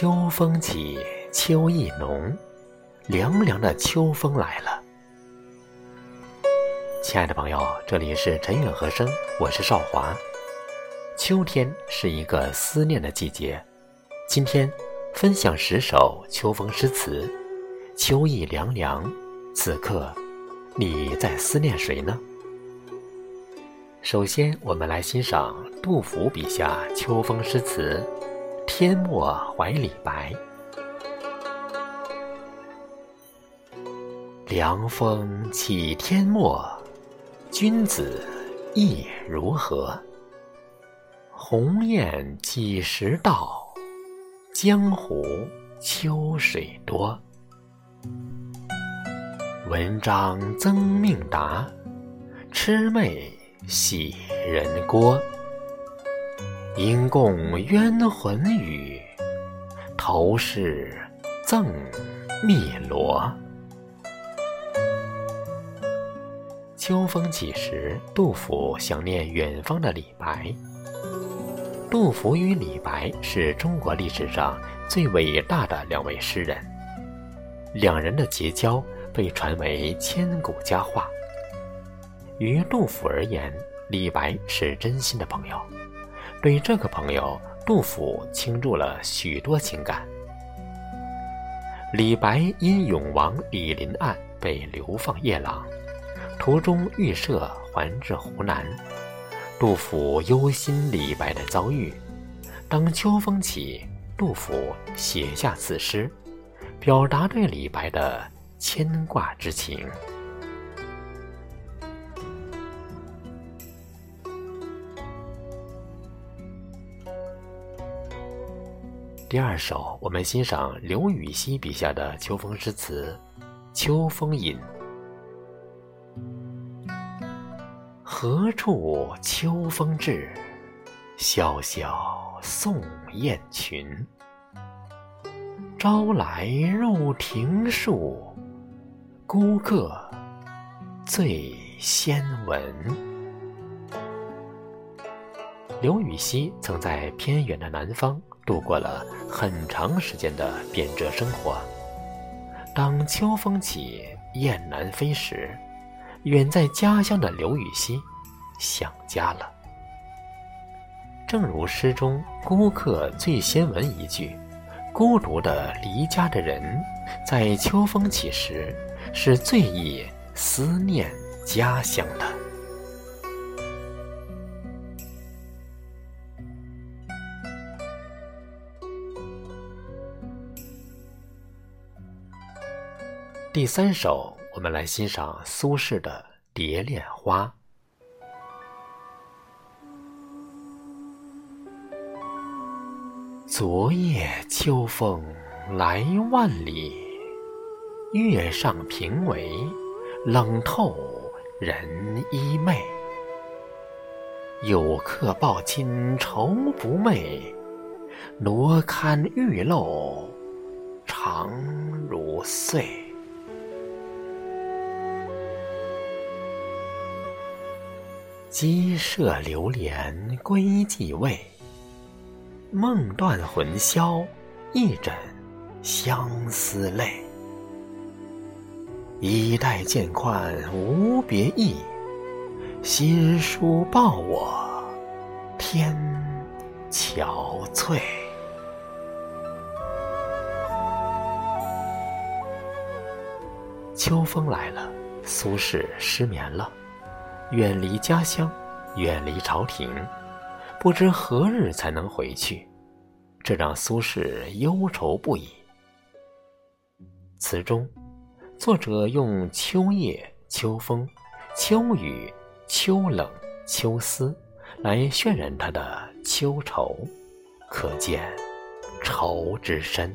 秋风起，秋意浓，凉凉的秋风来了。亲爱的朋友，这里是陈远和声，我是少华。秋天是一个思念的季节，今天分享十首秋风诗词。秋意凉凉，此刻你在思念谁呢？首先，我们来欣赏杜甫笔下秋风诗词。天末怀李白，凉风起天末，君子意如何？鸿雁几时到？江湖秋水多。文章曾命达，魑魅喜人郭。因共冤魂语，头是赠汨罗。秋风起时，杜甫想念远方的李白。杜甫与李白是中国历史上最伟大的两位诗人，两人的结交被传为千古佳话。于杜甫而言，李白是真心的朋友。对这个朋友，杜甫倾注了许多情感。李白因永王李林案被流放夜郎，途中遇赦还至湖南。杜甫忧心李白的遭遇，当秋风起，杜甫写下此诗，表达对李白的牵挂之情。第二首，我们欣赏刘禹锡笔下的秋风诗词《秋风引》。何处秋风至？萧萧送雁群。朝来入庭树，孤客最先闻。刘禹锡曾在偏远的南方。度过了很长时间的贬谪生活。当秋风起，雁南飞时，远在家乡的刘禹锡想家了。正如诗中“孤客最先闻”一句，孤独的离家的人，在秋风起时，是最易思念家乡的。第三首，我们来欣赏苏轼的《蝶恋花》。昨夜秋风来万里，月上平为冷透人衣袂。有客抱衾愁不寐，罗堪玉漏长如岁。鸡舍流连归寂未，梦断魂消一枕相思泪。衣带渐宽无别意，新书报我天憔悴。秋风来了，苏轼失眠了。远离家乡，远离朝廷，不知何日才能回去，这让苏轼忧愁不已。词中，作者用秋夜、秋风、秋雨、秋冷、秋思来渲染他的秋愁，可见愁之深。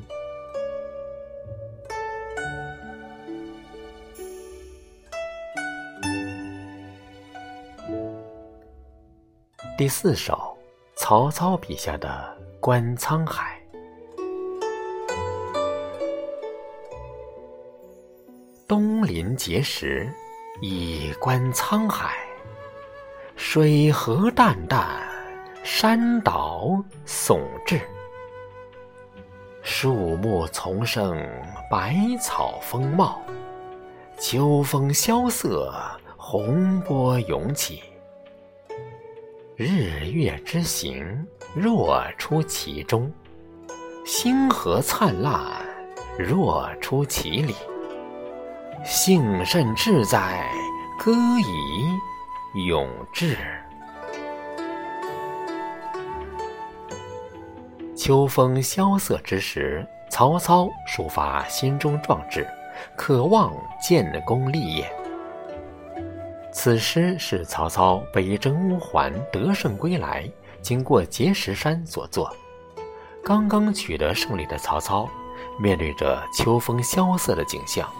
第四首，曹操笔下的《观沧海》。东临碣石，以观沧海。水何澹澹，山岛竦峙。树木丛生，百草丰茂，秋风萧瑟，洪波涌起。日月之行，若出其中；星河灿烂，若出其里。幸甚至哉，歌以咏志。秋风萧瑟之时，曹操抒发心中壮志，渴望建功立业。此诗是曹操北征乌桓得胜归来，经过碣石山所作。刚刚取得胜利的曹操，面对着秋风萧瑟的景象，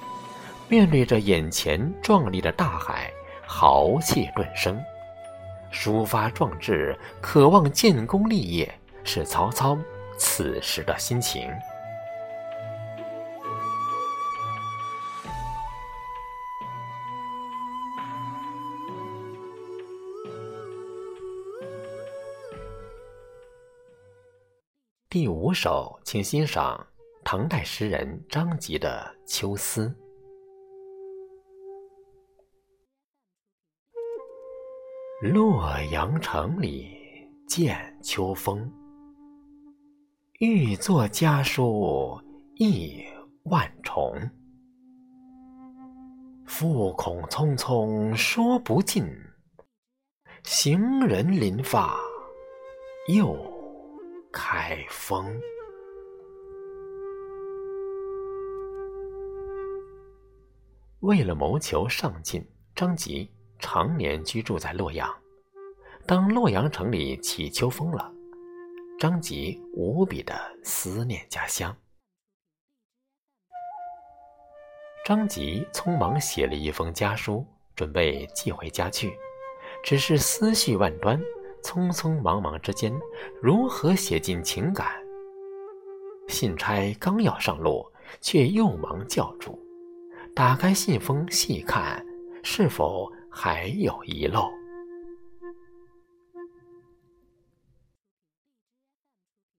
面对着眼前壮丽的大海，豪气顿生，抒发壮志，渴望建功立业，是曹操此时的心情。第五首，请欣赏唐代诗人张籍的《秋思》。洛阳城里见秋风，欲作家书意万重。复恐匆匆说不尽，行人临发又。开封。为了谋求上进，张籍常年居住在洛阳。当洛阳城里起秋风了，张籍无比的思念家乡。张籍匆忙写了一封家书，准备寄回家去，只是思绪万端。匆匆忙忙之间，如何写尽情感？信差刚要上路，却又忙叫住。打开信封细看，是否还有遗漏？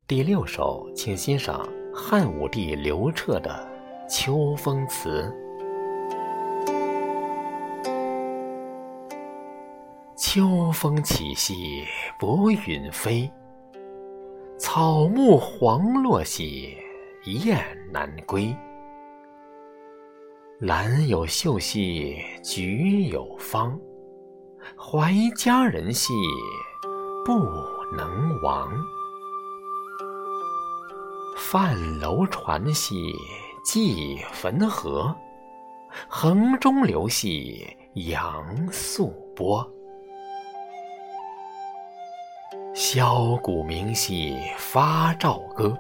第六首，请欣赏汉武帝刘彻的《秋风词》。秋风起兮薄云飞，草木黄落兮雁南归。兰有秀兮菊有芳，怀佳人兮不能忘。泛楼船兮济汾河，衡中流兮扬素波。箫鼓鸣兮发棹歌，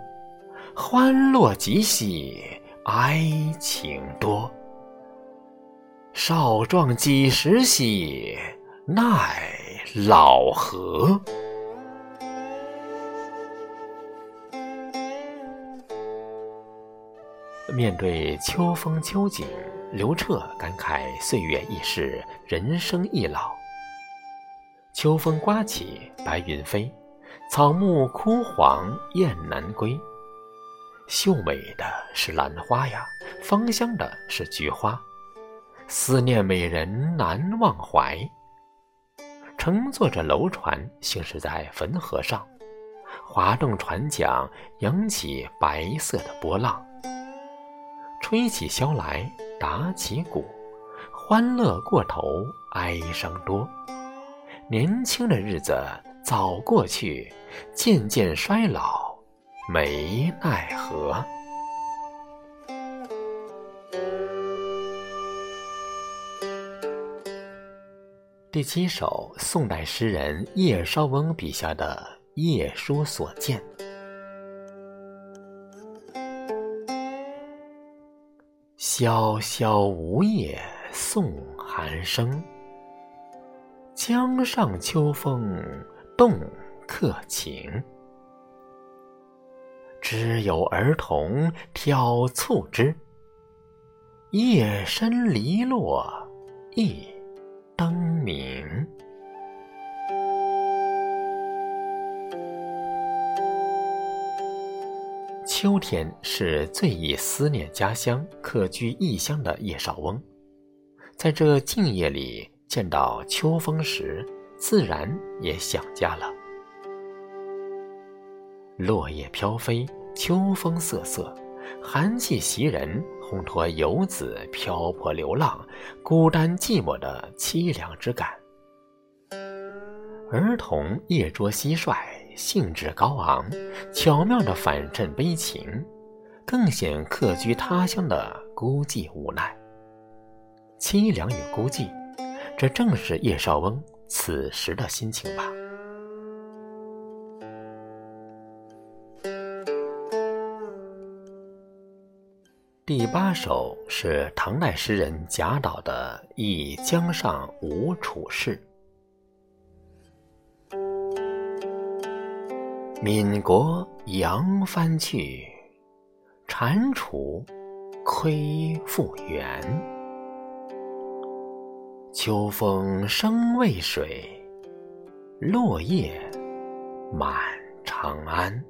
欢乐极兮哀情多。少壮几时兮，奈老何？面对秋风秋景，刘彻感慨岁月易逝，人生易老。秋风刮起，白云飞，草木枯黄，雁南归。秀美的是兰花呀，芳香的是菊花，思念美人难忘怀。乘坐着楼船行驶在汾河上，划动船桨，扬起白色的波浪。吹起箫来，打起鼓，欢乐过头，哀伤多。年轻的日子早过去，渐渐衰老，没奈何。第七首，宋代诗人叶绍翁笔下的《夜书所见》。萧萧梧叶送寒声。江上秋风动客情，知有儿童挑促织。夜深篱落一灯明。秋天是最易思念家乡、客居异乡的叶绍翁，在这静夜里见到秋风时，自然也想家了。落叶飘飞，秋风瑟瑟，寒气袭人，烘托游子漂泊流浪、孤单寂寞的凄凉之感。儿童夜捉蟋蟀。兴致高昂，巧妙地反衬悲情，更显客居他乡的孤寂无奈、凄凉与孤寂。这正是叶绍翁此时的心情吧。第八首是唐代诗人贾岛的《忆江上吴处事》。闽国扬帆去，蟾蜍窥复原。秋风生渭水，落叶满长安。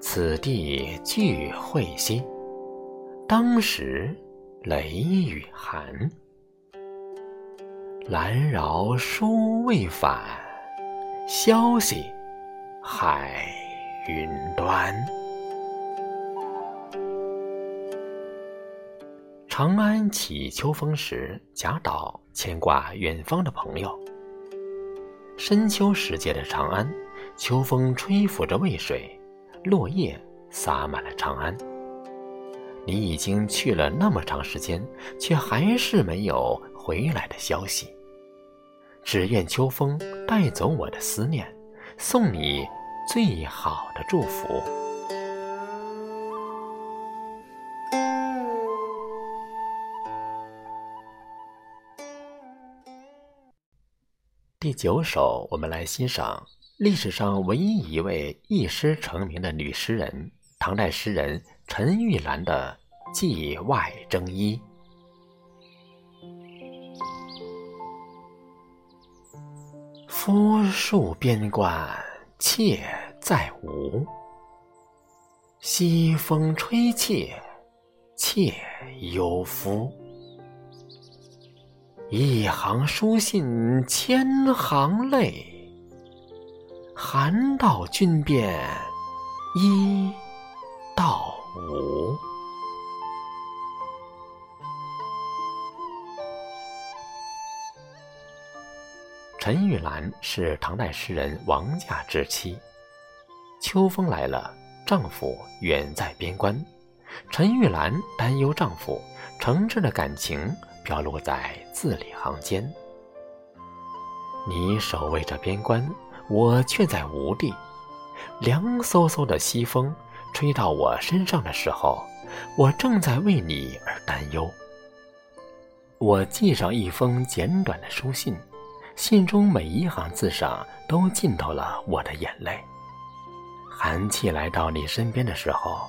此地聚会心，当时雷雨寒。兰饶书未返。消息，海云端。长安起秋风时，贾岛牵挂远方的朋友。深秋时节的长安，秋风吹拂着渭水，落叶洒满了长安。你已经去了那么长时间，却还是没有回来的消息。只愿秋风带走我的思念，送你最好的祝福。第九首，我们来欣赏历史上唯一一位一诗成名的女诗人——唐代诗人陈玉兰的《寄外征衣》。夫戍边关妾在吴，西风吹妾，妾有夫。一行书信千行泪，寒道君便一到吴。陈玉兰是唐代诗人王驾之妻。秋风来了，丈夫远在边关，陈玉兰担忧丈夫，诚挚的感情飘落在字里行间。你守卫着边关，我却在吴地。凉飕飕的西风吹到我身上的时候，我正在为你而担忧。我寄上一封简短的书信。信中每一行字上都浸透了我的眼泪。寒气来到你身边的时候，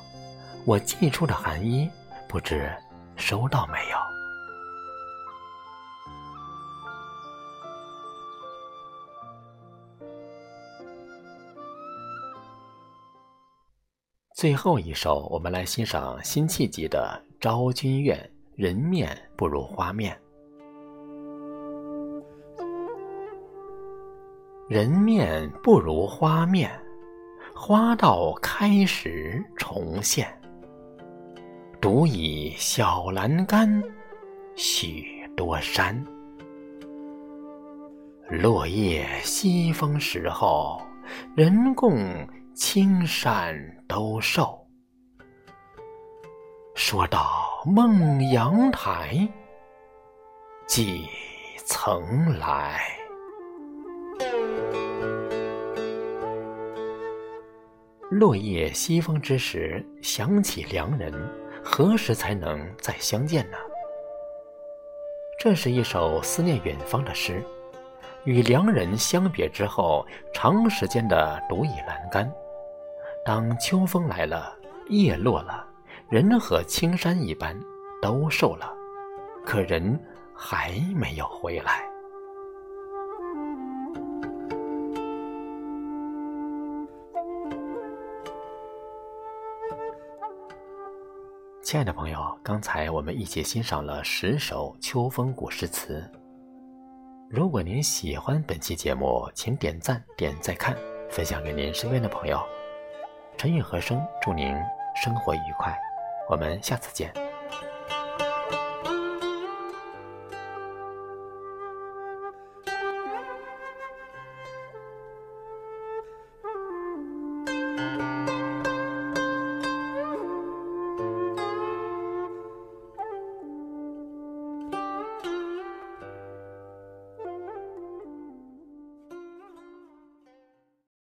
我寄出的寒衣，不知收到没有？最后一首，我们来欣赏辛弃疾的《昭君怨》：人面不如花面。人面不如花面，花到开时重现。独倚小栏杆，许多山。落叶西风时候，人共青山都瘦。说到孟阳台，几曾来？落叶西风之时，想起良人，何时才能再相见呢？这是一首思念远方的诗，与良人相别之后，长时间的独倚栏杆。当秋风来了叶落了人和青山一般都瘦了可人还没有回来。亲爱的朋友刚才我们一起欣赏了十首秋风古诗词。如果您喜欢本期节目请点赞点再看分享给您身边的朋友。陈韵和声祝您生活愉快，我们下次见。